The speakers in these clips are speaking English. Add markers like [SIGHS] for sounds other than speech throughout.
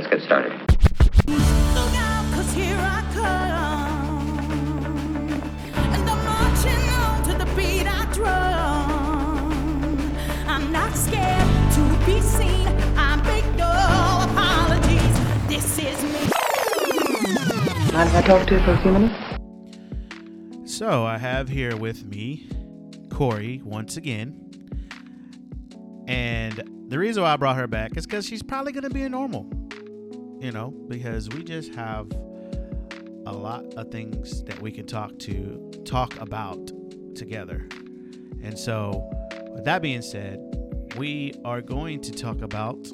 let's get started. Look out, 'cause here I come. And I'm marching on to the beat I drum. I'm not scared to be seen. I make no apologies. This is me. Mind if I talk to you for a few minutes? So I have here with me Corey once again. And the reason why I brought her back is because she's probably going to be a normal, you know, because we just have a lot of things that we can talk to, talk about together. And so, with that being said, we are going to talk about,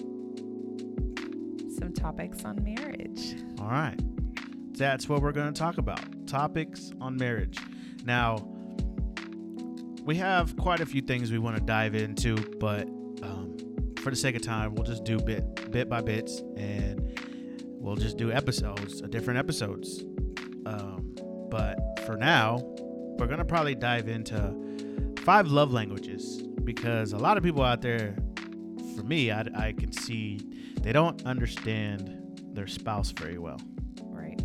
some topics on marriage. all right, that's what we're going to talk about topics on marriage. Now, we have quite a few things we want to dive into, but um, for the sake of time, we'll just do bit bit by bits, and we'll just do episodes, uh, different episodes. Um, but for now, we're gonna probably dive into five love languages because a lot of people out there, for me, I, I can see they don't understand their spouse very well. Right.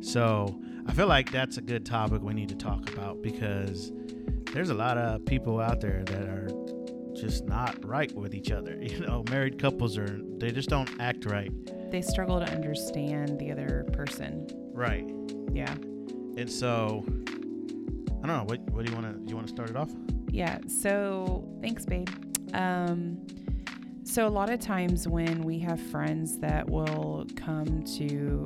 So I feel like that's a good topic we need to talk about because there's a lot of people out there that are just not right with each other. [LAUGHS] You know, married couples are they just don't act right. They struggle to understand the other person. Right. Yeah. And so I don't know, what what do you wanna you wanna start it off? Yeah. So thanks, babe. Um, so a lot of times when we have friends that will come to,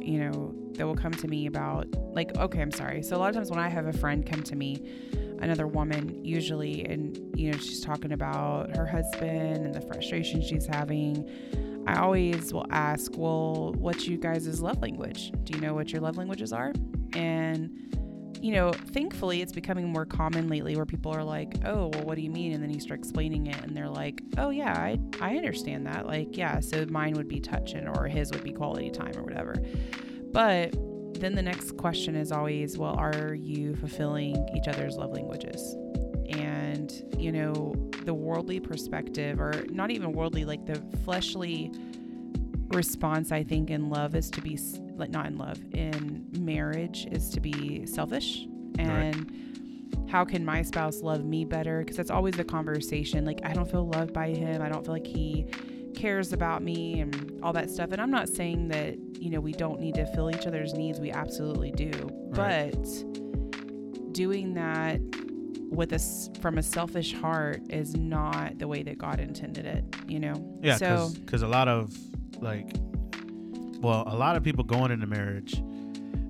you know, that will come to me about like, okay, I'm sorry. So a lot of times when I have a friend come to me, another woman usually, and you know, she's talking about her husband and the frustration she's having. I always will ask, well, what's you guys' love language? Do you know what your love languages are? And you know, thankfully it's becoming more common lately where people are like, oh, well, what do you mean? And then you start explaining it and they're like, oh, yeah, I, I understand that. Like, yeah, so mine would be touching or his would be quality time or whatever. But then the next question is always, well, are you fulfilling each other's love languages? And, you know, the worldly perspective, or not even worldly, like the fleshly response, I think, in love is to be, like, not in love, in marriage is to be selfish. And how can my spouse love me better? Because that's always the conversation. Like, I don't feel loved by him. I don't feel like he cares about me and all that stuff. And I'm not saying that, you know, we don't need to fill each other's needs. We absolutely do. Right. But doing that with a s- from a selfish heart is not the way that God intended it, you know. Yeah, So because a lot of like, well, a lot of people going into marriage,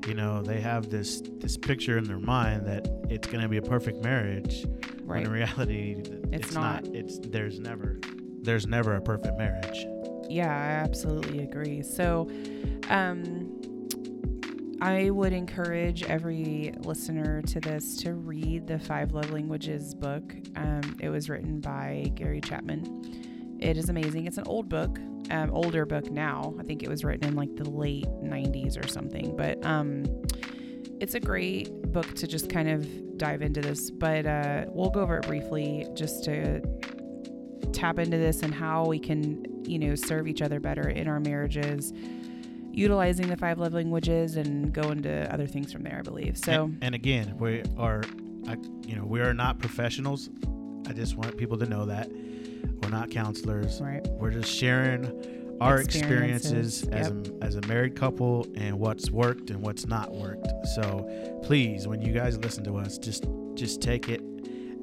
you know, they have this this picture in their mind that it's gonna be a perfect marriage, when right. in reality, it's, not. It's there's never there's never a perfect marriage. Yeah, I absolutely agree. So, um, I would encourage every listener to this to read the Five Love Languages book. Um, it was written by Gary Chapman. It is amazing. It's an old book, um, older book now. I think it was written in like the late 90s or something. But um, it's a great book to just kind of dive into this. But uh, we'll go over it briefly just to tap into this and how we can, you know, serve each other better in our marriages, utilizing the five love languages and go into other things from there, I believe. So, and, and again, we are, I, you know, we are not professionals. I just want people to know that we're not counselors. right. We're just sharing our experiences, Experiences, as a as a married couple and what's worked and what's not worked. So please, when you guys listen to us, just just take it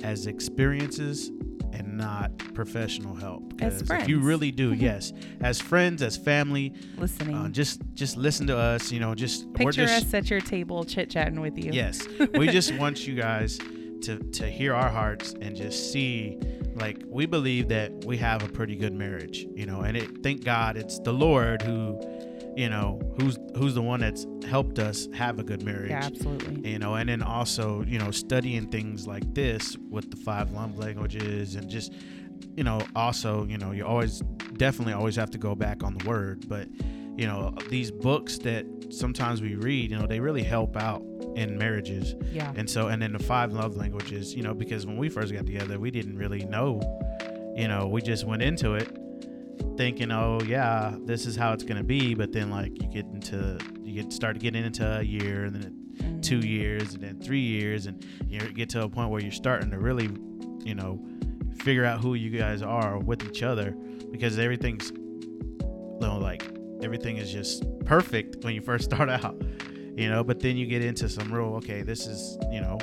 as experiences and not professional help. As 'Cause if you really do, [LAUGHS] yes, as friends, as family, Listening. uh, just just listen to us. You know, just we're Picture just us at your table chit chatting with you. Yes, we [LAUGHS] just want you guys to to hear our hearts and just see, like we believe that we have a pretty good marriage, you know. And it, thank God, it's the Lord who, you know, who's who's the one that's helped us have a good marriage. Yeah, absolutely. You know, and then also, you know, studying things like this with the five love languages and just, you know, also, you know, you always definitely always have to go back on the word, but you know, these books that sometimes we read, you know, they really help out in marriages. Yeah. And so, and then the five love languages, you know, because when we first got together, we didn't really know, you know, we just went into it thinking, oh yeah, this is how it's gonna be, but then like you get into you get start getting into a year and then two years and then three years and you get to a point where you're starting to really, you know, figure out who you guys are with each other because everything's, you know, like everything is just perfect when you first [LAUGHS] start out, you know. But then you get into some real, okay, this is, you know,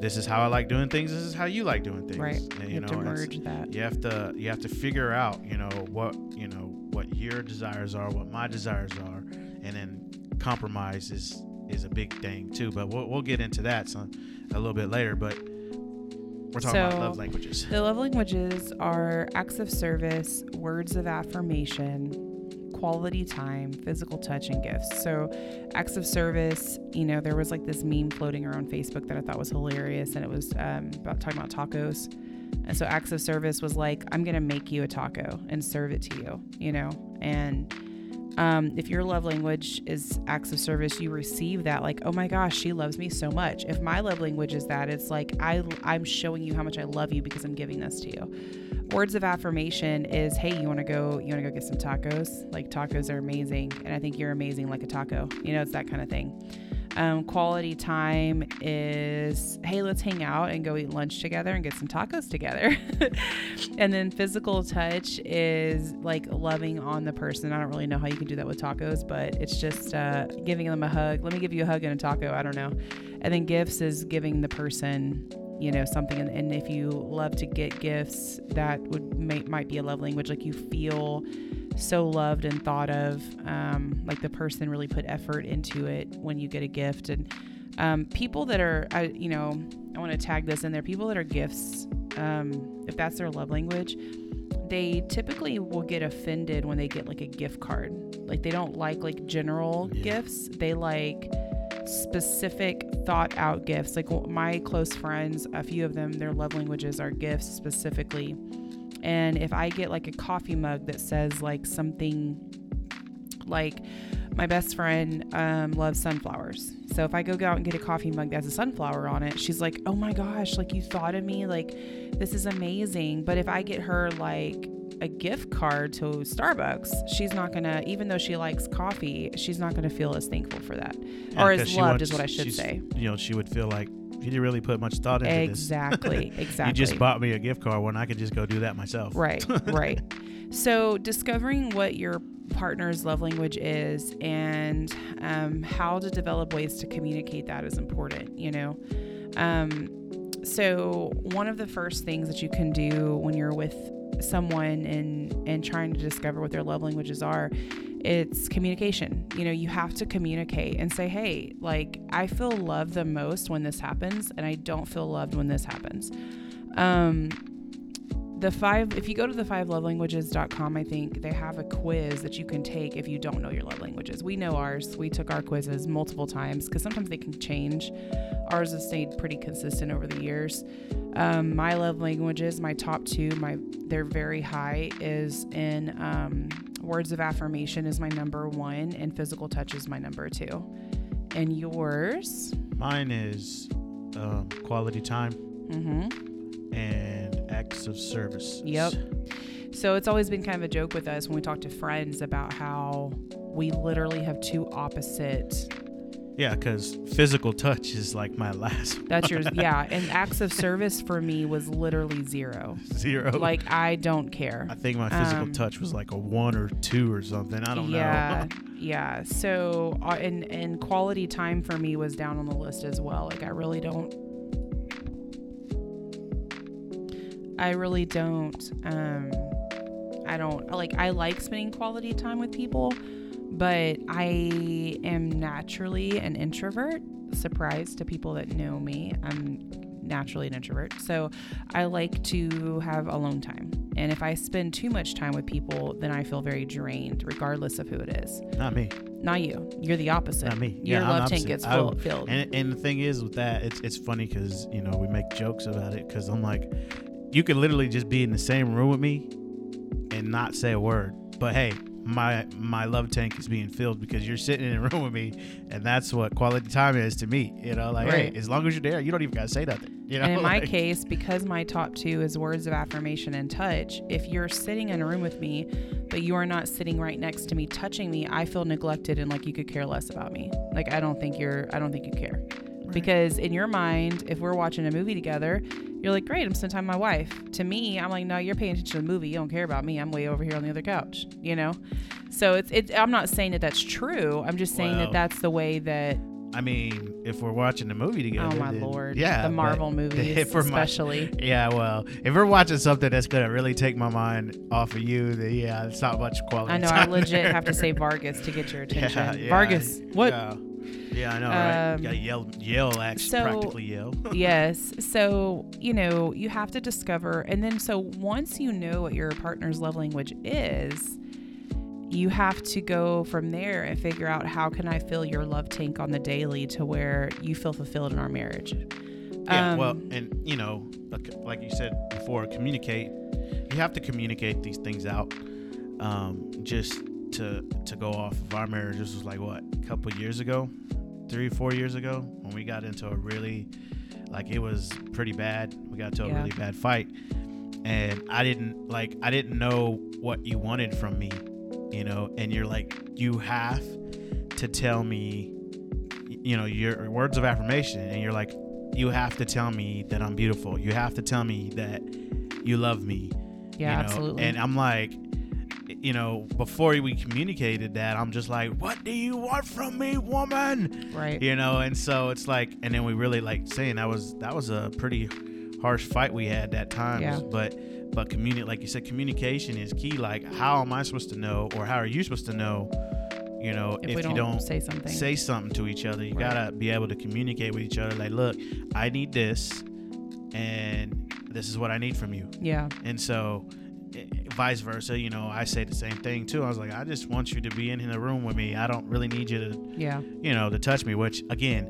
this is how I like doing things. This is how you like doing things. Right. And, You, have to know, it's- merge that. you have to you have to figure out you know what you know what your desires are what my desires are and then compromise is is a big thing too but we'll, we'll get into that some a little bit later but we're talking about love languages The love languages are acts of service, words of affirmation, quality time, physical touch, and gifts. So, acts of service, you know, there was like this meme floating around Facebook that I thought was hilarious, and it was um, about talking about tacos. And so, acts of service was like, I'm going to make you a taco and serve it to you, you know? And um, if your love language is acts of service, you receive that like, oh my gosh, she loves me so much. If my love language is that, it's like I I'm showing you how much I love you because I'm giving this to you. Words of affirmation is, hey, you want to go? You want to go get some tacos? Like tacos are amazing, and I think you're amazing like a taco. You know, it's that kind of thing. Um, quality time is, hey, let's hang out and go eat lunch together and get some tacos together. [LAUGHS] and then physical touch is like loving on the person. I don't really know how you can do that with tacos, but it's just uh, giving them a hug. Let me give you a hug and a taco. I don't know. And then gifts is giving the person, you know, something. And, and if you love to get gifts, that would may, might be a love language. Like you feel so loved and thought of. Um, like the person really put effort into it when you get a gift. And um, people that are, I, you know, I want to tag this in there. People that are gifts, um, if that's their love language, they typically will get offended when they get like a gift card. Like they don't like like general Yeah. gifts. They like specific thought out gifts. Like my close friends, a few of them, their love languages are gifts specifically. And if I get like a coffee mug that says like something like my best friend um, loves sunflowers. So if I go out and get a coffee mug that has a sunflower on it, she's like, oh my gosh, like you thought of me. Like this is amazing. But if I get her like a gift card to Starbucks, she's not gonna, even though she likes coffee, she's not gonna feel as thankful for that. Yeah, or as loved wants- is what I should say. you know she would feel like you didn't really put much thought into Exactly, this exactly. [LAUGHS] Exactly. you just bought me a gift card when i could just go do that myself Right, [LAUGHS] right. So, discovering what your partner's love language is and um, how to develop ways to communicate that is important, you know. Um, so, one of the first things that you can do when you're with someone and and trying to discover what their love languages are it's communication. You know you have to communicate and say hey like i feel loved the most when this happens and i don't feel loved when this happens. Um the five if you go to the five love languages.com i think they have a quiz that you can take if you don't know your love languages. We know ours. We took our quizzes multiple times because sometimes they can change. Ours has stayed pretty consistent over the years. Um, my love languages my top two my they're very high is in um, words of affirmation is my number one and physical touch is my number two and yours mine is um, quality time mm-hmm. and acts of service Yep. So it's always been kind of a joke with us when we talk to friends about how we literally have two opposite. Yeah because physical touch is like my last [LAUGHS] That's yours, yeah. And acts of service for me was literally zero. zero Like I don't care. I think my physical Um, touch was like a one or two or something. I don't yeah, know. yeah. [LAUGHS] yeah. So uh, and and quality time for me was down on the list as well. Like I really don't. I really don't. Um, I don't like. I like spending quality time with people, but I am naturally an introvert. Surprise to people that know me, I'm naturally an introvert. So I like to have alone time. And if I spend too much time with people, then I feel very drained, regardless of who it is. Not me. Not you. You're the opposite. Not me. Your Yeah, love tank gets full, filled. And, and the thing is with that, it's it's funny because you know we make jokes about it because I'm like, you could literally just be in the same room with me and not say a word, but hey, my my love tank is being filled because you're sitting in a room with me, and that's what quality time is to me. You know, like Right. hey, as long as you're there, you don't even gotta say nothing. You know, and in [LAUGHS] my case, because my top two is words of affirmation and touch, if you're sitting in a room with me, but you are not sitting right next to me touching me, I feel neglected and like you could care less about me. Like I don't think you're I don't think you care. Because in your mind, if we're watching a movie together, you're like, Great, I'm spending time with my wife. To me, I'm like, No, you're paying attention to the movie. You don't care about me. I'm way over here on the other couch, you know? So it's it I'm not saying that that's true. I'm just saying Well, that that's the way that I mean, if we're watching the movie together, Oh my then- lord. yeah, The Marvel movies [LAUGHS] we're my- especially. yeah, well, if we're watching something that's gonna really take my mind off of you, then yeah, it's not much quality. I know I legit there. have to say Vargas to get your [LAUGHS] attention. Yeah, yeah, Vargas. What? Yeah, yeah I know, right? Um, gotta yell, yell, actually, so- practically yell. [LAUGHS] yes. So, you know, you have to discover and then so once you know what your partner's love language is, you have to go from there and figure out how can I fill your love tank on the daily to where you feel fulfilled in our marriage. Yeah, Um, well, and you know, like, like you said before, communicate. You have to communicate these things out. Um, just to to go off of our marriage, this was like what a couple years ago, three four years ago, when we got into a really, like it was pretty bad. We got into a Yeah. really bad fight, and I didn't like I didn't know what you wanted from me, you know. And you're like, you have to tell me, you know, your words of affirmation, and you're like, you have to tell me that I'm beautiful. You have to tell me that you love me. yeah, you know? absolutely. And I'm like, you know, before we communicated that, I'm just like, what do you want from me, woman? right. You know, and so it's like, and then we really like saying that was that was a pretty harsh fight we had that time. Yeah. But but communicate, like you said, communication is key. Like, how am I supposed to know, or how are you supposed to know? You know, If, if, you don't, don't say something. say something to each other. You Right. gotta be able to communicate with each other. Like, look, I need this, and this is what I need from you. yeah. And so, eh, vice versa. You know, I say the same thing too. I was like, I just want you to be in the room with me. I don't really need you to, Yeah. you know, to touch me. Which again,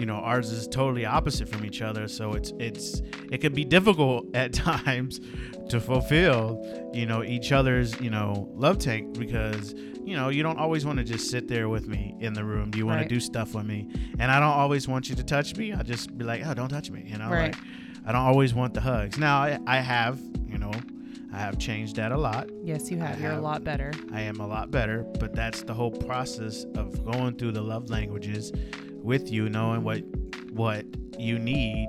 you know, ours is totally opposite from each other. So it's it's it could be difficult [LAUGHS] at times to fulfill, you know, each other's you know love tank because you know you don't always want to just sit there with me in the room. You want Right. to do stuff with me, and I don't always want you to touch me. I just be like, oh, don't touch me, you know. Right. Like, I don't always want the hugs. Now I, I have, you know, I have changed that a lot. Yes, you have. You're a lot better. I am a lot better, but that's the whole process of going through the love languages with you, knowing what what you need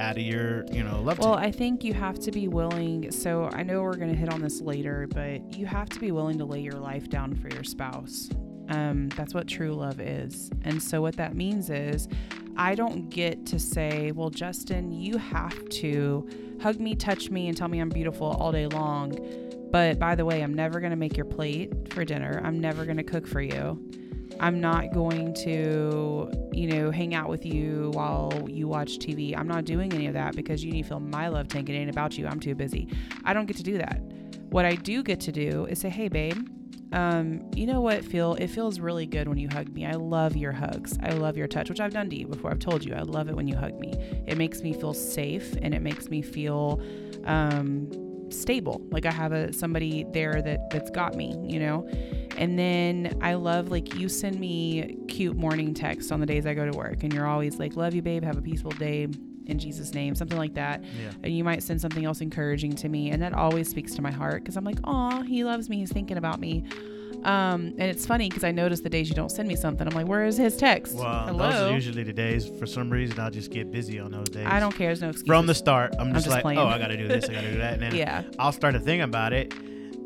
out of your, you know, love Well, tank. I think you have to be willing. So I know we're going to hit on this later, but you have to be willing to lay your life down for your spouse. Um, that's what true love is. And so what that means is, I don't get to say, well, Justin, you have to hug me, touch me, and tell me I'm beautiful all day long. But by the way, I'm never going to make your plate for dinner. I'm never going to cook for you. I'm not going to, you know, hang out with you while you watch TV. I'm not doing any of that because you need to fill my love tank. It ain't about you. I'm too busy. I don't get to do that. What I do get to do is say, hey, babe, um, you know what feel it feels really good when you hug me. I love your hugs. I love your touch, which I've done to you before. I've told you I love it when you hug me. It makes me feel safe and it makes me feel um, stable. Like I have a somebody there that that's got me, you know. And then I love like you send me cute morning texts on the days I go to work, and you're always like, "Love you, babe. Have a peaceful day." In Jesus' name, something like that. Yeah. And you might send something else encouraging to me, and that always speaks to my heart because I'm like, "Oh, he loves me. He's thinking about me." Um, and it's funny because I notice the days you don't send me something, I'm like, "Where is his text?" Well, Hello. those are usually the days. For some reason, I'll just get busy on those days. I don't care. There's no excuse. From the start, I'm just, just like, playing. oh, I got to do this, I got to do that, and then [LAUGHS] yeah, I'll start to think about it,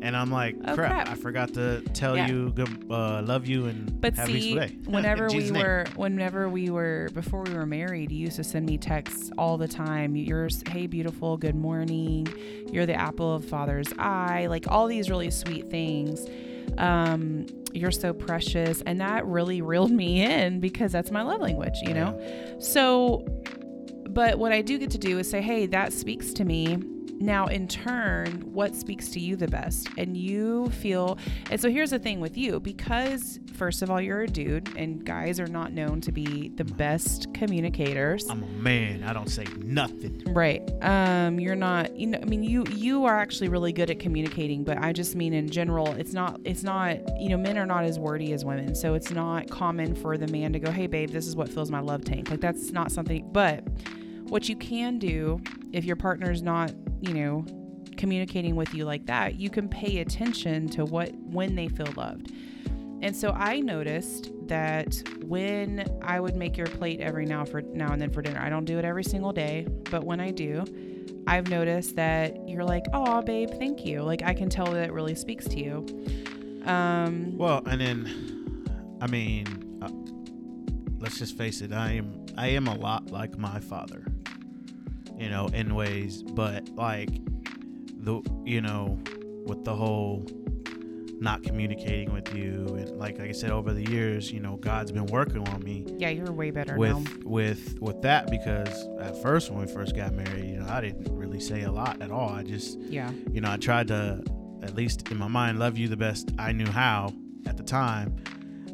and I'm like, Oh, crap, crap. I forgot to tell Yeah. you, good, uh, love you, and But have see, [LAUGHS] whenever we name. were, whenever we were, before we were married, you used to send me texts all the time. You're, hey, beautiful, good morning. You're the apple of Father's eye. Like all these really sweet things. Um, you're so precious, and that really [LAUGHS] reeled me in because that's my love language, you know. So, but what I do get to do is say, hey, that speaks to me. Now, in turn, what speaks to you the best? And you feel, and so here's the thing with you because, first of all, you're a dude, and guys are not known to be the best communicators. I'm a man. I don't say nothing. Right. Um, you're not, you know, I mean, you, you are actually really good at communicating, but I just mean in general, it's not, it's not, you know, men are not as wordy as women. So it's not common for the man to go, Hey babe, this is what fills my love tank. Like that's not something, but what you can do if your partner's not, you know, communicating with you like that, you can pay attention to what when they feel loved. And so I noticed that when I would make your plate every now for now and then for dinner, I don't do it every single day, but when I do, I've noticed that you're like, "Oh, babe, thank you." Like I can tell that it really speaks to you. Um, Well, and then, I mean, uh, let's just face it. I am I am a lot like my father, you know, in ways, but like the you know, with the whole not communicating with you, and like like I said over the years, you know, God's been working on me yeah, you're way better now. with with with that because at first when we first got married, you know, I didn't really say a lot at all. I just Yeah, you know, I tried to, at least in my mind, love you the best I knew how at the time,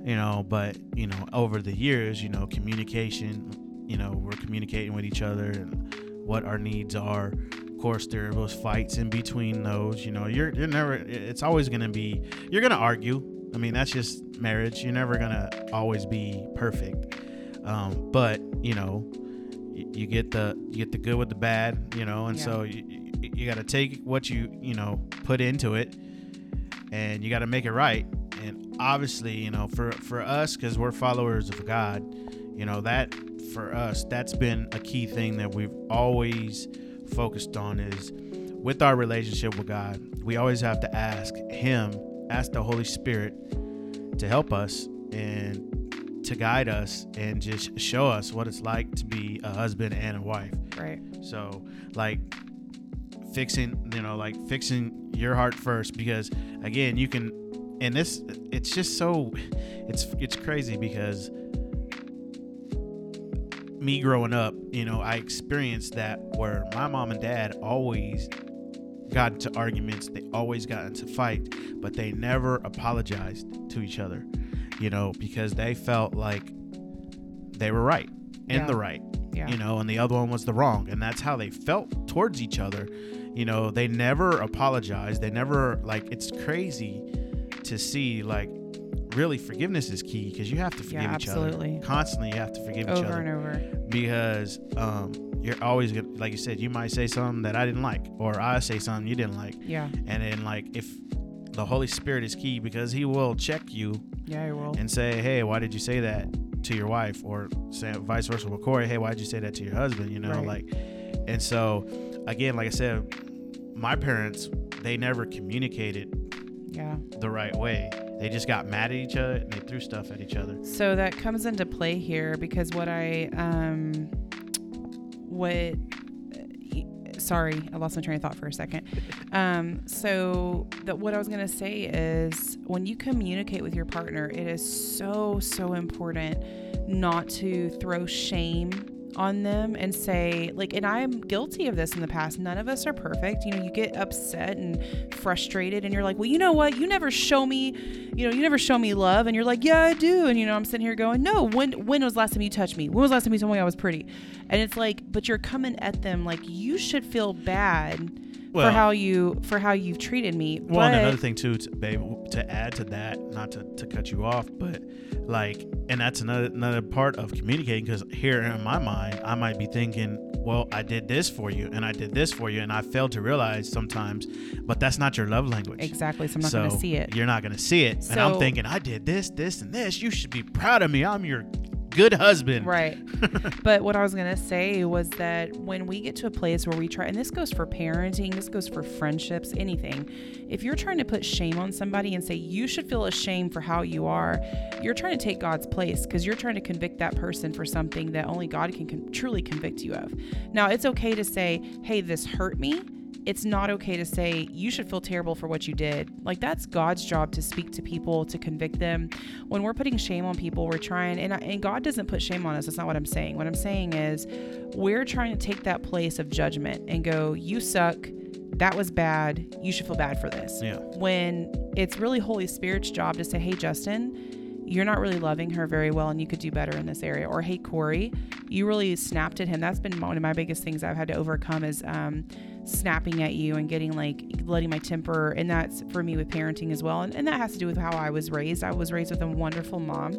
you know, but, you know, over the years, you know, communication, you know, we're communicating with each other and what our needs are. Of course, there are those fights in between those, you know, you're, you're never, it's always going to be, you're going to argue. I mean, that's just marriage. You're never going to always be perfect. Um, but, you know, y- you get the you get the good with the bad, you know, and Yeah. so you, you, you got to take what you you know put into it, and you got to make it right. And obviously, you know, for for us, because we're followers of God, you know that for us that's been a key thing that we've always focused on is with our relationship with God. We always have to ask Him, ask the Holy Spirit to help us and to guide us and just show us what it's like to be a husband and a wife. right. So, like fixing, you know, like fixing your heart first because again, you can and this it's just so it's it's crazy because me growing up, you know, I experienced that where my mom and dad always got into arguments, they always got into fight, but they never apologized to each other, you know, because they felt like they were right in Yeah. the right Yeah. you know, and the other one was the wrong. And that's how they felt towards each other. You know, they never apologized. They never, like, it's crazy to see, like, really forgiveness is key because you have to forgive Yeah, each absolutely. other. Constantly, you have to forgive each other over and over. because um, you're always gonna, like you said, you might say something that I didn't like, or I say something you didn't like. Yeah. And then, like, if the Holy Spirit is key because He will check you Yeah, I will. and say, "Hey, why did you say that to your wife?" Or say vice versa with Corey, "Hey, why did you say that to your husband?" You know, Right. like, and so again, like I said, my parents they never communicated yeah. the right way. They just got mad at each other and they threw stuff at each other. So that comes into play here because what I um what sorry, I lost my train of thought for a second. [LAUGHS] Um so that what I was going to say is when you communicate with your partner, it is so so important not to throw shame on them and say like and I'm guilty of this in the past. None of us are perfect. You know, you get upset and frustrated and you're like, "Well, you know what? You never show me, you know, you never show me love." And you're like, "Yeah, I do." And you know, I'm sitting here going, "No, when when was the last time you touched me? When was the last time you told me I was pretty?" And it's like, but you're coming at them like you should feel bad Well- for how you for how you've treated me. Well, and another thing too, to, babe, to add to that, not to, to cut you off, but like, and that's another another part of communicating because here in my mind, I might be thinking, well, I did this for you, and I did this for you, and I failed to realize sometimes, but that's not your love language. Exactly. So I'm not so going to see it. You're not gonna see it, and I'm thinking, I did this, this, and this. You should be proud of me. I'm your good husband. Right. [LAUGHS] but what I was going to say was that when we get to a place where we try, and this goes for parenting, this goes for friendships, anything, if you're trying to put shame on somebody and say you should feel ashamed for how you are, you're trying to take God's place because you're trying to convict that person for something that only God can con- truly convict you of. Now, it's okay to say, hey, this hurt me. It's not okay to say you should feel terrible for what you did. Like that's God's job to speak to people, to convict them. When we're putting shame on people, we're trying and and God doesn't put shame on us. That's not what I'm saying. What I'm saying is we're trying to take that place of judgment and go, "You suck. That was bad. You should feel bad for this." Yeah. When it's really Holy Spirit's job to say, "Hey, Justin, you're not really loving her very well and you could do better in this area. Or hey corey you really snapped at him. That's been one of my biggest things i've had to overcome is um, snapping at you and getting like letting my temper and that's for me with parenting as well. And, and that has to do with how i was raised. I was raised with a wonderful mom.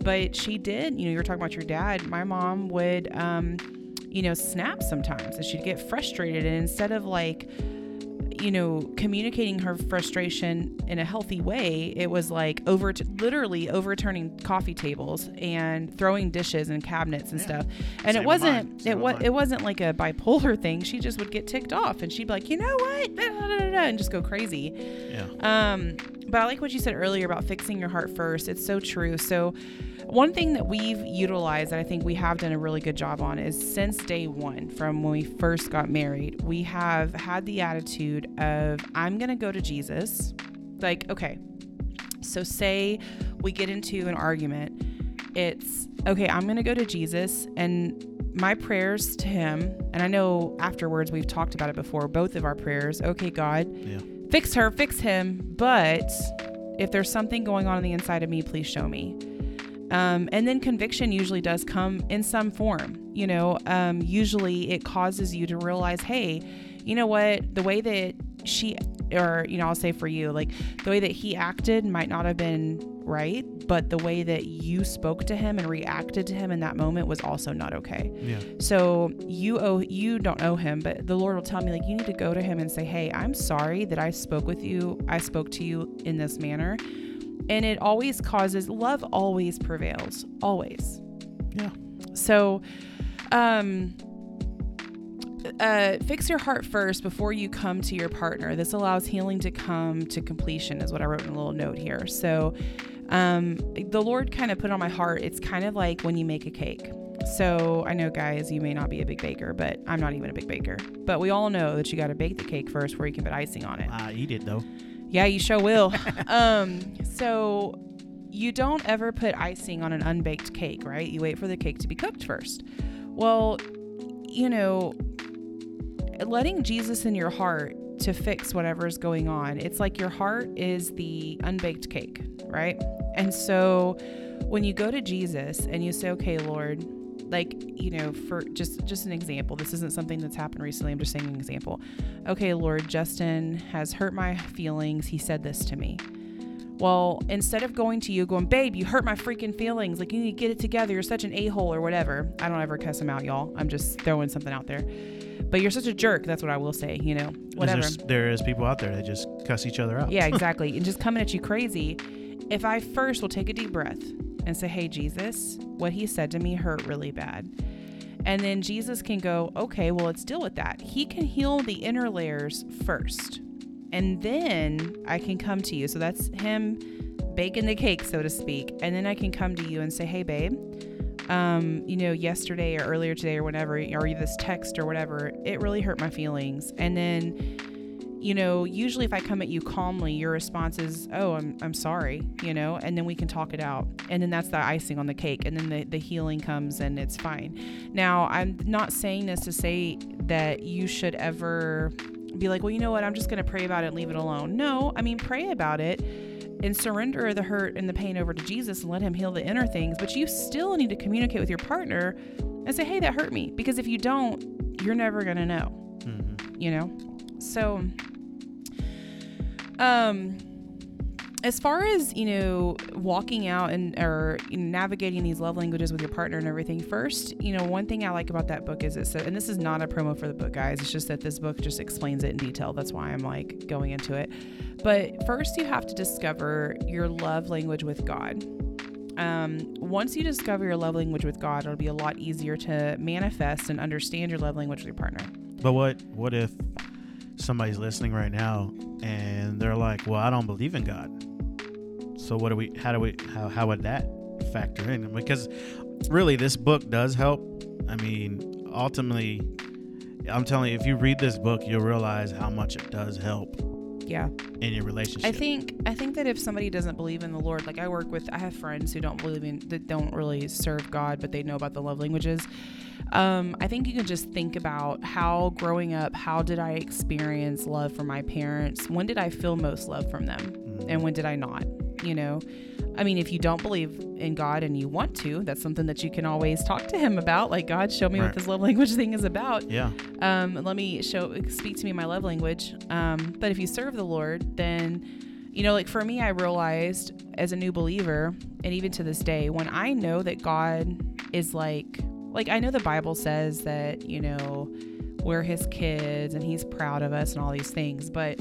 But she did you know you were talking about your dad. My mom would um, you know, snap sometimes and she'd get frustrated. And instead of like, you know, communicating her frustration in a healthy way, it was like over literally overturning coffee tables and throwing dishes and cabinets and Yeah. stuff. And Same it wasn't it was it wasn't like a bipolar thing. She just would get ticked off and she'd be like, you know what, and just go crazy. Yeah. Um, but I like what you said earlier about fixing your heart first. It's so true. So, one thing that we've utilized that I think we have done a really good job on is since day one, from when we first got married, we have had the attitude of, I'm going to go to Jesus. Like, okay, so say we get into an argument, it's, okay, I'm going to go to Jesus and my prayers to him, and I know afterwards we've talked about it before, both of our prayers, okay, God, Yeah. fix her, fix him. But if there's something going on in the inside of me, please show me. Um, and then conviction usually does come in some form. You know, um, usually it causes you to realize, hey, you know what? The way that she, or, you know, I'll say for you, like the way that he acted might not have been right, but the way that you spoke to him and reacted to him in that moment was also not okay. Yeah. So you owe you don't owe him, but the Lord will tell me like you need to go to him and say, "Hey, I'm sorry that I spoke with you. I spoke to you in this manner." And it always causes love always prevails, always. Yeah. So um uh, fix your heart first before you come to your partner. This allows healing to come to completion, is what I wrote in a little note here. So, um, the Lord kind of put on my heart. It's kind of like when you make a cake. So I know, guys, you may not be a big baker, but I'm not even a big baker. But we all know that you got to bake the cake first before you can put icing on it. I eat it though. Yeah, you sure will. [LAUGHS] um, so you don't ever put icing on an unbaked cake, right? You wait for the cake to be cooked first. Well, you know, letting Jesus in your heart to fix whatever's going on. It's like your heart is the unbaked cake, right? And so when you go to Jesus and you say, "Okay, Lord, like, you know, for just just an example, this isn't something that's happened recently. I'm just saying an example. Okay, Lord, Justin has hurt my feelings. He said this to me. Well, instead of going to you, going, babe, you hurt my freaking feelings. Like, you need to get it together. You're such an a hole or whatever. I don't ever cuss him out, y'all. I'm just throwing something out there. But you're such a jerk. That's what I will say, you know, whatever. There is people out there that just cuss each other out. Yeah, [LAUGHS] exactly. and just coming at you crazy. If I first will take a deep breath and say, Hey, Jesus, what he said to me hurt really bad. And then Jesus can go, Okay, well, let's deal with that. He can heal the inner layers first. And then I can come to you. So that's him baking the cake, so to speak. And then I can come to you and say, Hey, babe, um, you know, yesterday or earlier today or whatever, or this text or whatever, it really hurt my feelings. And then you know, usually if I come at you calmly, your response is, "Oh, I'm I'm sorry," you know, and then we can talk it out. And then that's the icing on the cake, and then the the healing comes and it's fine. Now, I'm not saying this to say that you should ever be like, "Well, you know what? I'm just going to pray about it and leave it alone." No, I mean, pray about it and surrender the hurt and the pain over to Jesus and let him heal the inner things, but you still need to communicate with your partner and say, "Hey, that hurt me." Because if you don't, you're never going to know Mhm. you know so um as far as you know walking out and or you know, navigating these love languages with your partner and everything first you know one thing i like about that book is it so and this is not a promo for the book guys. It's just that this book just explains it in detail. That's why i'm like going into it. But first you have to discover your love language with god. Um, once you discover your love language with god it'll be a lot easier to manifest and understand your love language with your partner. But what what if somebody's listening right now and they're like, "Well, I don't believe in God." So what do we? How do we? How how would that factor in? Because really, this book does help. I mean, ultimately, I'm telling you, if you read this book, you'll realize how much it does help yeah in your relationship. I think I think that if somebody doesn't believe in the Lord, like I work with, I have friends who don't believe in that don't really serve God, but they know about the love languages. Um, I think you can just think about how growing up, how did I experience love from my parents? When did I feel most love from them, and when did I not? You know, I mean, if you don't believe in God and you want to, that's something that you can always talk to Him about. Like God, show me Right. what this love language [LAUGHS] thing is about Yeah. um, let me show speak to me my love language um, but if you serve the lord then you know like for me i realized as a new believer and even to this day when i know that god is like like I know the Bible says that, you know, we're his kids and he's proud of us and all these things, but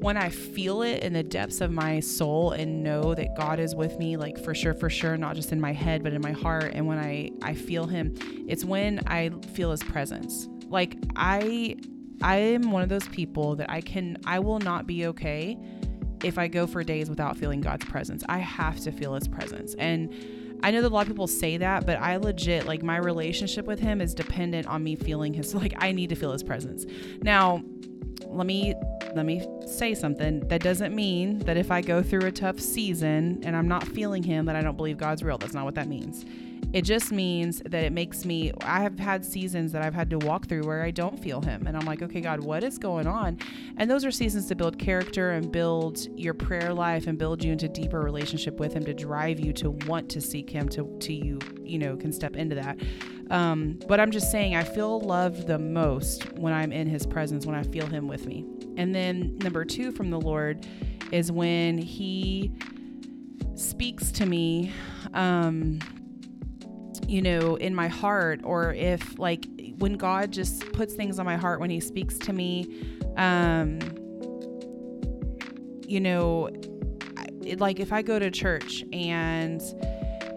when I feel it in the depths of my soul and know that God is with me, like for sure, for sure, not just in my head, but in my heart, and when I I feel Him, it's when I feel His presence. Like I I am one of those people that I can I will not be okay if I go for days without feeling God's presence. I have to feel His presence and. I know that a lot of people say that, but I legit like my relationship with him is dependent on me feeling his [LAUGHS] like I need to feel his presence. Now, let me let me say something. That doesn't mean that if I go through a tough season and I'm not feeling him that I don't believe God's real. That's not what that means. It just means that it makes me I have had seasons that I've had to walk through where I don't feel him and I'm like, "Okay, God, what is going on?" And those are seasons to build character and build your prayer life and build you into deeper relationship with him to drive you to want to seek him to to you, you know, can step into that. Um, but I'm just saying, I feel loved the most when I'm in His presence, when I feel Him with me. And then number two from the Lord is when He speaks to me, um, you know, in my heart, or if like when God just puts things on my heart when He speaks to me, um, you know, I- like if I go to church and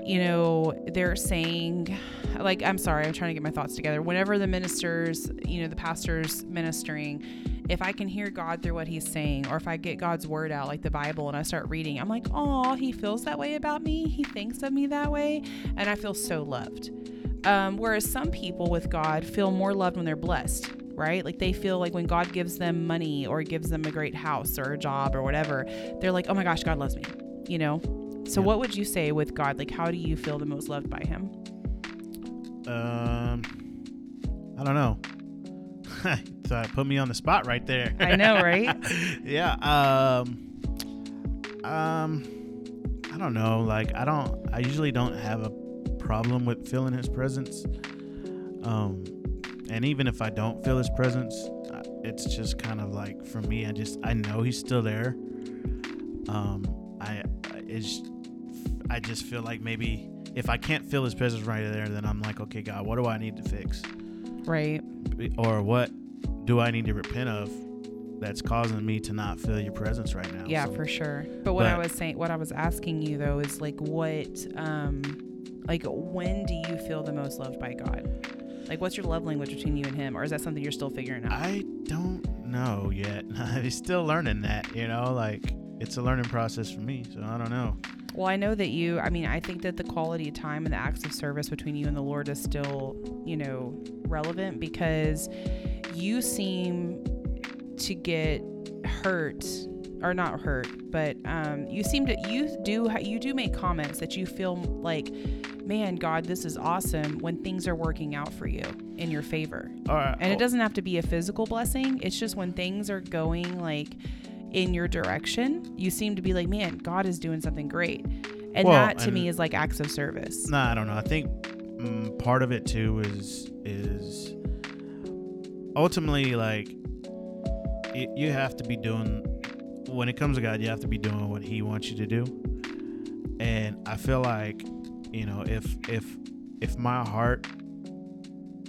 you know they're saying like i'm sorry i'm trying to get my thoughts together. Whenever the ministers you know the pastors ministering if i can hear god through what he's saying or if i get god's word out like the bible and i start reading i'm like oh he feels that way about me. He thinks of me that way. And i feel so loved. Um, whereas some people with god feel more loved when they're blessed right? Like they feel like when god gives them money or gives them a great house or a job or whatever they're like oh my gosh god loves me you know? So Yeah. what would you say with god? Like how do you feel the most loved by him? Um, I don't know. [LAUGHS] so I put me on the spot right there. I know, right? [LAUGHS] yeah. Um. Um. I don't know. Like I don't. I usually don't have a problem with feeling his presence. Um. And even if I don't feel his presence, uh, it's just kind of like for me. I just I know he's still there. Um. I. I- It's. I just feel like maybe if I can't feel his presence right there, then I'm like, okay, God, what do I need to fix? right or what do I need to repent of that's causing me to not feel your presence right now? yeah So, for sure but what i was saying what i was asking you though is like what um like when do you feel the most loved by god like what's your love language between you and him or is that something you're still figuring out I don't know yet. [LAUGHS] I'm still learning that, you know, like it's a learning process for me. So I don't know. Well, I know that you, I mean, I think that the quality of time and the acts of service between you and the Lord is still, you know, relevant because you seem to get hurt or not hurt, but um, you seem to, you do, you do make comments that you feel like, man, God, this is awesome when things are working out for you in your favor. Right. And it doesn't have to be a physical blessing. It's just when things are going like in your direction, you seem to be like, man, God is doing something great. And Well, that to and- me is like acts of service. Nah, I don't know. I think mm, part of it too is is ultimately like y you have to be doing when it comes to God, you have to be doing what He wants you to do. And I feel like you know if if if my heart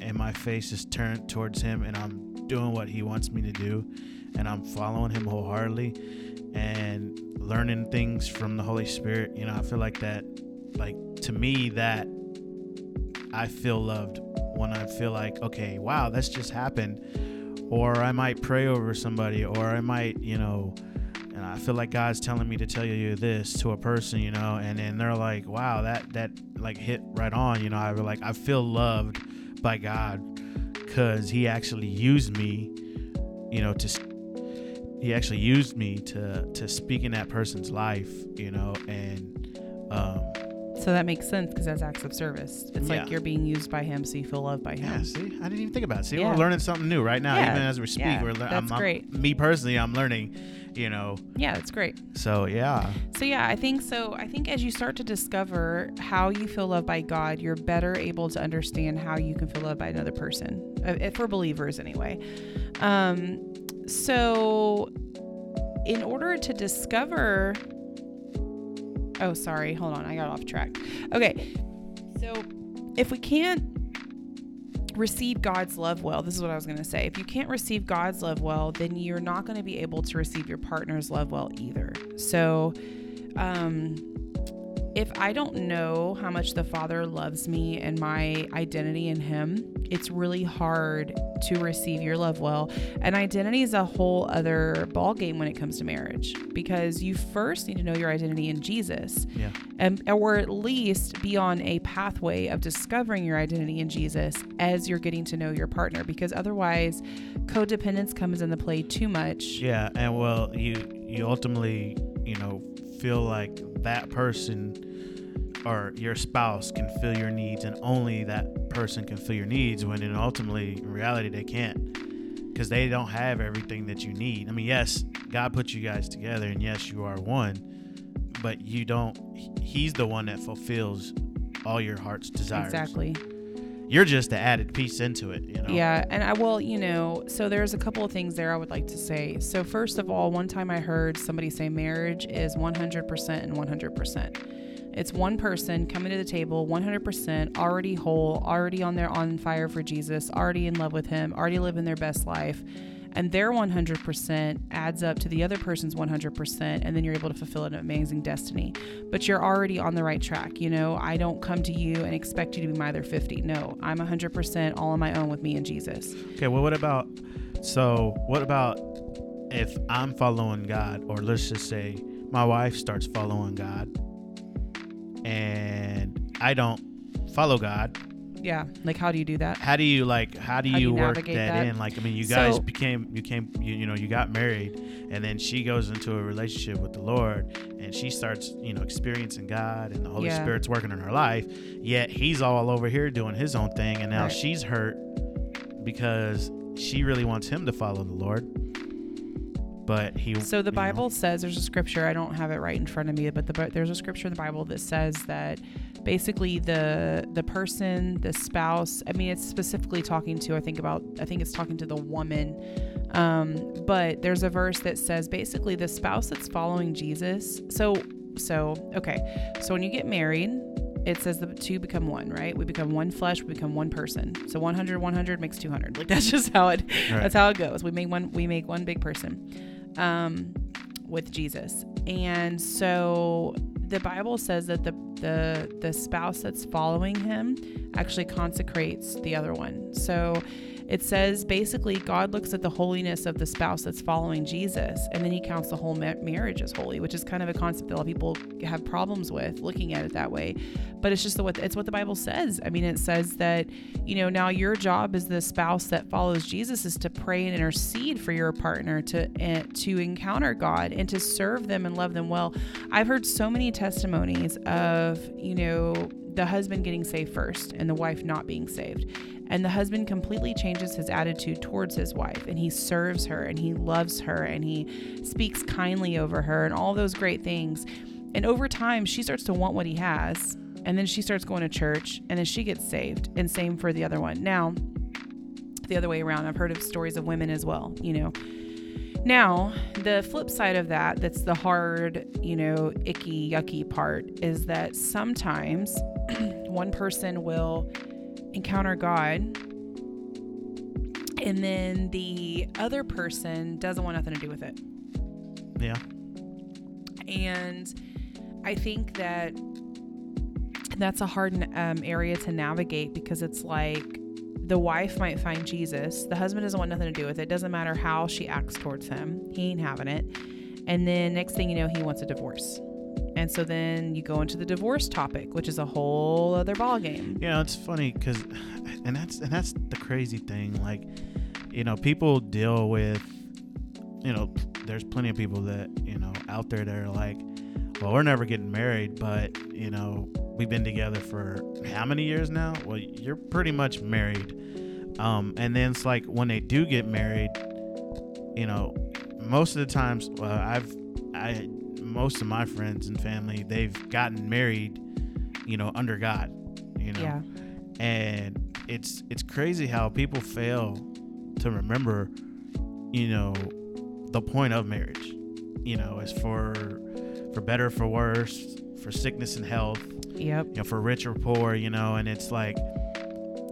and my face is turned towards Him and I'm doing what He wants me to do, and I'm following Him wholeheartedly and learning things from the Holy Spirit, you know, I feel like that like to me that I feel loved when I feel like okay wow that's just happened. Or I might pray over somebody or I might you know and I feel like God's telling me to tell you this to a person you know and then they're like wow that that like hit right on you know. I feel like I feel loved by God cuz he actually used me you know to he actually used me to to speak in that person's life you know and um So that makes sense because that's acts of service. It's Yeah. like you're being used by Him, so you feel loved by Yeah, Him. see, I didn't even think about it. See, Yeah. we're learning something new right now. Yeah, Even as we speak, yeah, we're learning. that's I'm, great. Me personally, I'm learning. You know, Yeah, that's great. so yeah, So yeah, I think so. I think as you start to discover how you feel loved by God, you're better able to understand how you can feel loved by another person, uh, uh, for believers anyway. Um, so in order to discover, oh sorry, hold on, I got off track. Okay, so if we can't receive God's love well, this is what I was going to say. If you can't receive God's love well, then you're not going to be able to receive your partner's love well either. So, um, if I don't know how much the Father loves me and my identity in Him, it's really hard to receive your love well. And identity is a whole other ballgame when it comes to marriage because you first need to know your identity in Jesus, Yeah. and or at least be on a pathway of discovering your identity in Jesus as you're getting to know your partner. Because otherwise, codependence comes into play too much. Yeah, and well, you you ultimately, you know, feel like that person or your spouse can fill your needs, and only that person can fill your needs. When in ultimately, in reality, they can't, because they don't have everything that you need. I mean, yes, God put you guys together, and yes, you are one, but you don't. He's the one that fulfills all your heart's desires. Exactly. You're just the added piece into it. You know. Yeah, and I will, you know, so there's a couple of things there I would like to say. So first of all, one time I heard somebody say marriage is 100% and 100%. It's one person coming to the table 100% already whole, already on their on fire for Jesus, already in love with him, already living their best life. And their 100% adds up to the other person's 100%, and then you're able to fulfill an amazing destiny. But you're already on the right track. You know, I don't come to you and expect you to be my other 50. No, I'm 100% all on my own with me and Jesus. Okay, well, what about so? What about if I'm following God, or let's just say my wife starts following God, and I don't follow God? Yeah. Like, how do you do that? How do you like? How do How you, you work that, that? in? Like, I mean, you guys So- became, you came, you, you know, you got married, and then she goes into a relationship with the Lord, and she starts, you know, experiencing God, and the Holy Yeah. Spirit's working in her life. Yet he's all over here doing his own thing, and now Right. she's hurt because she really wants him to follow the Lord, but he. So the you know, Bible says there's a scripture. I don't have it right in front of me, but the, there's a scripture in the Bible that says that basically the the person, the spouse. I mean, it's specifically talking to. I think about. I think it's talking to the woman. Um, but there's a verse that says basically the spouse that's following Jesus. So so okay. So when you get married. It says the two become one, right? We become one flesh, we become one person. So 100 100 makes 200. Like that's just how it Right. that's how it goes. We make one we make one big person um, with Jesus. And so the Bible says that the, the the spouse that's following him actually consecrates the other one. So it says basically God looks at the holiness of the spouse that's following Jesus, and then He counts the whole ma- marriage as holy, which is kind of a concept that a lot of people have problems with looking at it that way. But it's just the what it's what the Bible says. I mean, it says that you know now your job as the spouse that follows Jesus is to pray and intercede for your partner to uh, to encounter God and to serve them and love them well. I've heard so many testimonies of you know the husband getting saved first and the wife not being saved. And the husband completely changes his attitude towards his wife and he serves her and he loves her and he speaks kindly over her and all those great things. And over time, she starts to want what he has. And then she starts going to church and then she gets saved. And same for the other one. Now, the other way around, I've heard of stories of women as well, you know. Now, the flip side of that, that's the hard, you know, icky, yucky part, is that sometimes [CLEARS THROAT] one person will encounter God and then the other person doesn't want nothing to do with it. Yeah. And I think that that's a hard um, area to navigate because it's like the wife might find Jesus. The husband doesn't want nothing to do with it. Doesn't matter how she acts towards him. He ain't having it. And then next thing you know, he wants a divorce. And so then you go into the divorce topic, which is a whole other ballgame. You know, it's funny because, [SIGHS] and that's and that's the crazy thing. Like, you know, people deal with, you know, there's plenty of people that you know out there that are like, well, we're never getting married, but you know, we've been together for how many years now? Well, you're pretty much married. Um, and then it's like when they do get married, you know, most of the times, well, I've, I, most of my friends and family, they've gotten married, you know, under God, you know Yeah. and it's it's crazy how people fail to remember you know the point of marriage you know is for for better for worse for sickness and health Yep. you know for rich or poor you know and it's like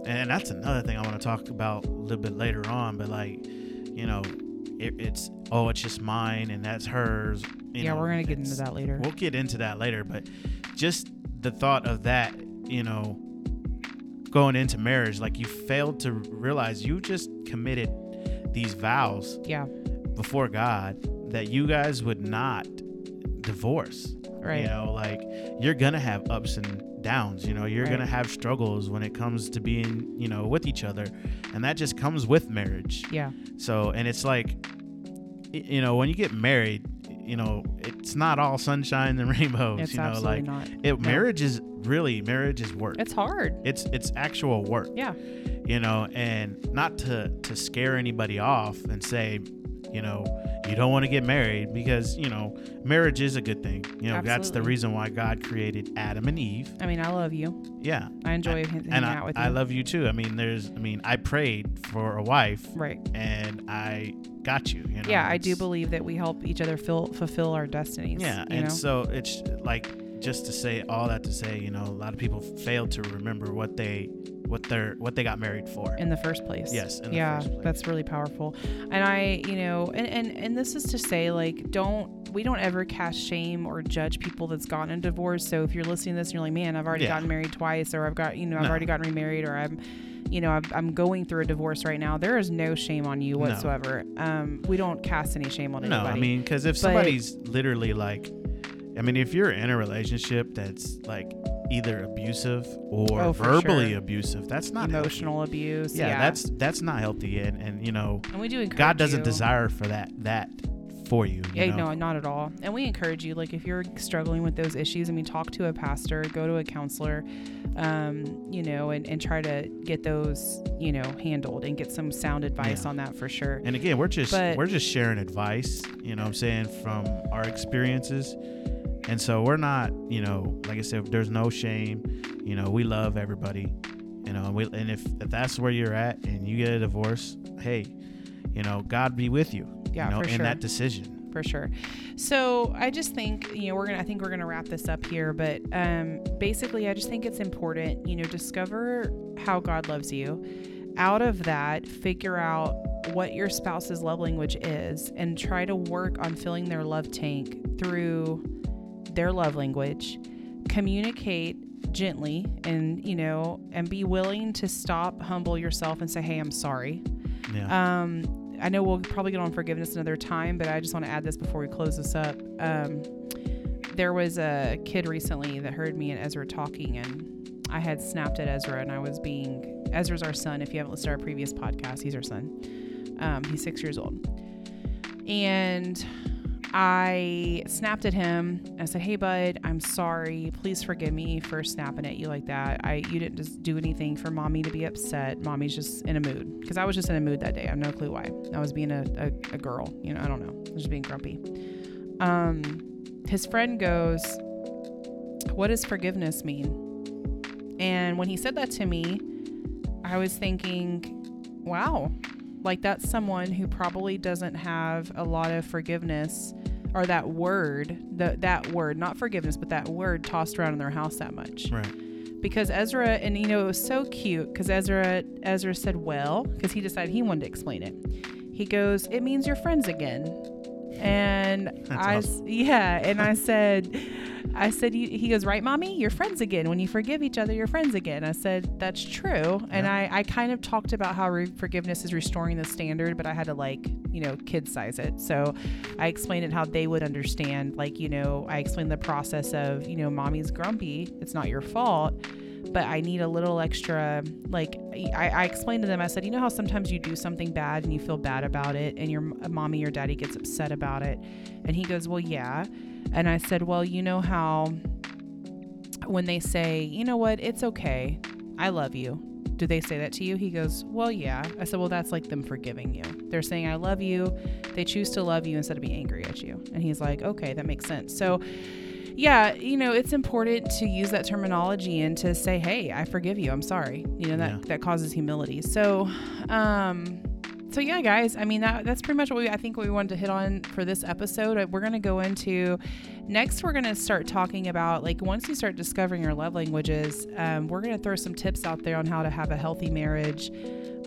and that's another thing I want to talk about a little bit later on. But like, you know, it, it's oh, it's just mine and that's hers. you yeah, know, we're gonna get into that later. We'll get into that later, but just the thought of that, you know, going into marriage, like you failed to realize you just committed these vows yeah, before God that you guys would not divorce. right. You know, like you're gonna have ups and downs. You know, you're Right. gonna have struggles when it comes to being, you know, with each other, and that just comes with marriage. Yeah, So, and it's like, you know, when you get married, you know, it's not all sunshine and [LAUGHS] rainbows. it's you know, like not. it. No. Marriage is really marriage is work. It's hard. it's it's actual work. Yeah, You know, and not to to scare anybody off and say, you know, you don't want to get married because you know marriage is a good thing. You know, that's the reason why God created Adam and Eve. I mean, I love you. Yeah. I enjoy hanging and I, out with you. I love you too. I mean, there's, I mean, I prayed for a wife, Right. and I got you. You know, yeah, I do believe that we help each other fill, fulfill our destinies. Yeah, and know? so it's like just to say all that to say, you know, a lot of people fail to remember what they, what they're, what they got married for. in the first place. Yes, yeah, that's really powerful. And I, you know, and, and and this is to say like don't we don't ever cast shame or judge people that's gotten a divorce. So if you're listening to this and you're like, man, I've already Yeah. gotten married twice, or I've got, you know, I've No. already gotten remarried, or I'm, you know, I'm, going through a divorce right now. There is no shame on you No. whatsoever. Um, we don't cast any shame on anybody. no. I mean, because if But- somebody's literally like, I mean, if you're in a relationship that's like either abusive or Oh, verbally sure. abusive, that's not healthy. emotional abuse. Yeah, Yeah, that's that's not healthy, and and you know, and we do God doesn't you. desire for that that for you. you Yeah, know? no, not at all. And we encourage you, like, if you're struggling with those issues, I mean, talk to a pastor, go to a counselor, um, you know, and, and try to get those, you know, handled and get some sound advice Yeah. on that for sure. And again, we're just But- we're just sharing advice, you know what I'm saying, from our experiences. And so we're not, you know, like I said, there's no shame. You know, we love everybody. You know, and we and if, if that's where you're at and you get a divorce, hey, you know, God be with you. Yeah, you know, for in sure. that decision. for sure. So I just think you know we're gonna I think we're gonna wrap this up here, but um, basically I just think it's important you know discover how God loves you. Out of that, figure out what your spouse's love language is, and try to work on filling their love tank through their love language. Communicate gently and you know and be willing to stop humble yourself and say hey i'm sorry Yeah. um, I know we'll probably get on forgiveness another time, but I just want to add this before we close this up. Um, there was a kid recently that heard me and Ezra talking, and I had snapped at Ezra, and I was being Ezra's our son. If you haven't listened to our previous podcast, he's our son. Um, he's six years old, and I snapped at him. I said, "Hey, bud, I'm sorry. Please forgive me for snapping at you like that. I you didn't just do anything for mommy to be upset. Mommy's just in a mood because I was just in a mood that day. I have no clue why. I was being a, a, a girl. You know, I don't know. I was just being grumpy. Um, his friend goes, "What does forgiveness mean?" And when he said that to me, I was thinking, "Wow." Like that's someone who probably doesn't have a lot of forgiveness or that word, the, that word, not forgiveness, but that word tossed around in their house that much. right. Because Ezra, and you know, it was so cute because Ezra, Ezra said, well, because he decided he wanted to explain it. He goes, it means you're friends again. And I, awesome. yeah, and I said, I said, you, he goes, right, mommy, you're friends again. When you forgive each other, you're friends again. I said, that's true. And I, I kind of talked about how re- forgiveness is restoring the standard, but I had to like, you know, kid size it. So I explained it how they would understand. Like, you know, I explained the process of, you know, mommy's grumpy. It's not your fault but I need a little extra. Like I, I explained to them, I said, you know how sometimes you do something bad and you feel bad about it, and your uh, mommy or daddy gets upset about it, and he goes, well, yeah, and I said, well, you know how when they say, you know what, it's okay, I love you. Do they say that to you? He goes, Well, yeah. I said, Well, that's like them forgiving you. They're saying, I love you. They choose to love you instead of being angry at you. And he's like, Okay, that makes sense. So, yeah, you know, it's important to use that terminology and to say, "Hey, I forgive you. I'm sorry." You know that Yeah. that causes humility. So, um, so yeah, guys. I mean, that that's pretty much what we I think we wanted to hit on for this episode. Uh, We're gonna go into next. We're gonna start talking about like once you start discovering your love languages, um, we're gonna throw some tips out there on how to have a healthy marriage.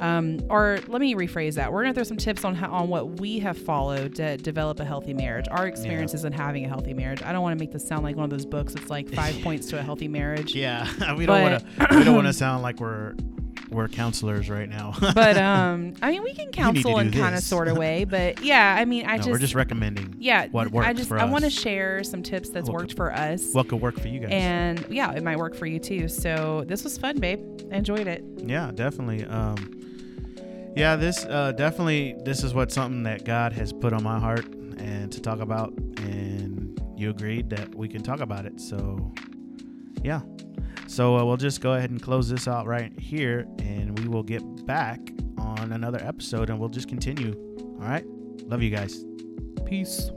Um, or let me rephrase that. We're gonna throw some tips on how, on what we have followed to develop a healthy marriage. Our experiences in having a healthy marriage. I don't want to make this sound like one of those books. It's like five [LAUGHS] points to a healthy marriage. Yeah, [LAUGHS] we don't want to. we don't want to sound like we're we're counselors right now. [LAUGHS] but um, I mean, we can counsel in kind of sort of [LAUGHS] way. But yeah, I mean, I no, just we're just recommending. yeah, what I just I want to share some tips that's What worked could- for us. What could work for you guys? and yeah, it might work for you too. So this was fun, babe. I enjoyed it. Yeah, definitely. Um, yeah, this uh, definitely this is what something that God has put on my heart and to talk about, and you agreed that we can talk about it. So, yeah. So uh, we'll just go ahead and close this out right here, and we will get back on another episode, and we'll just continue. All right. Love you guys. Peace.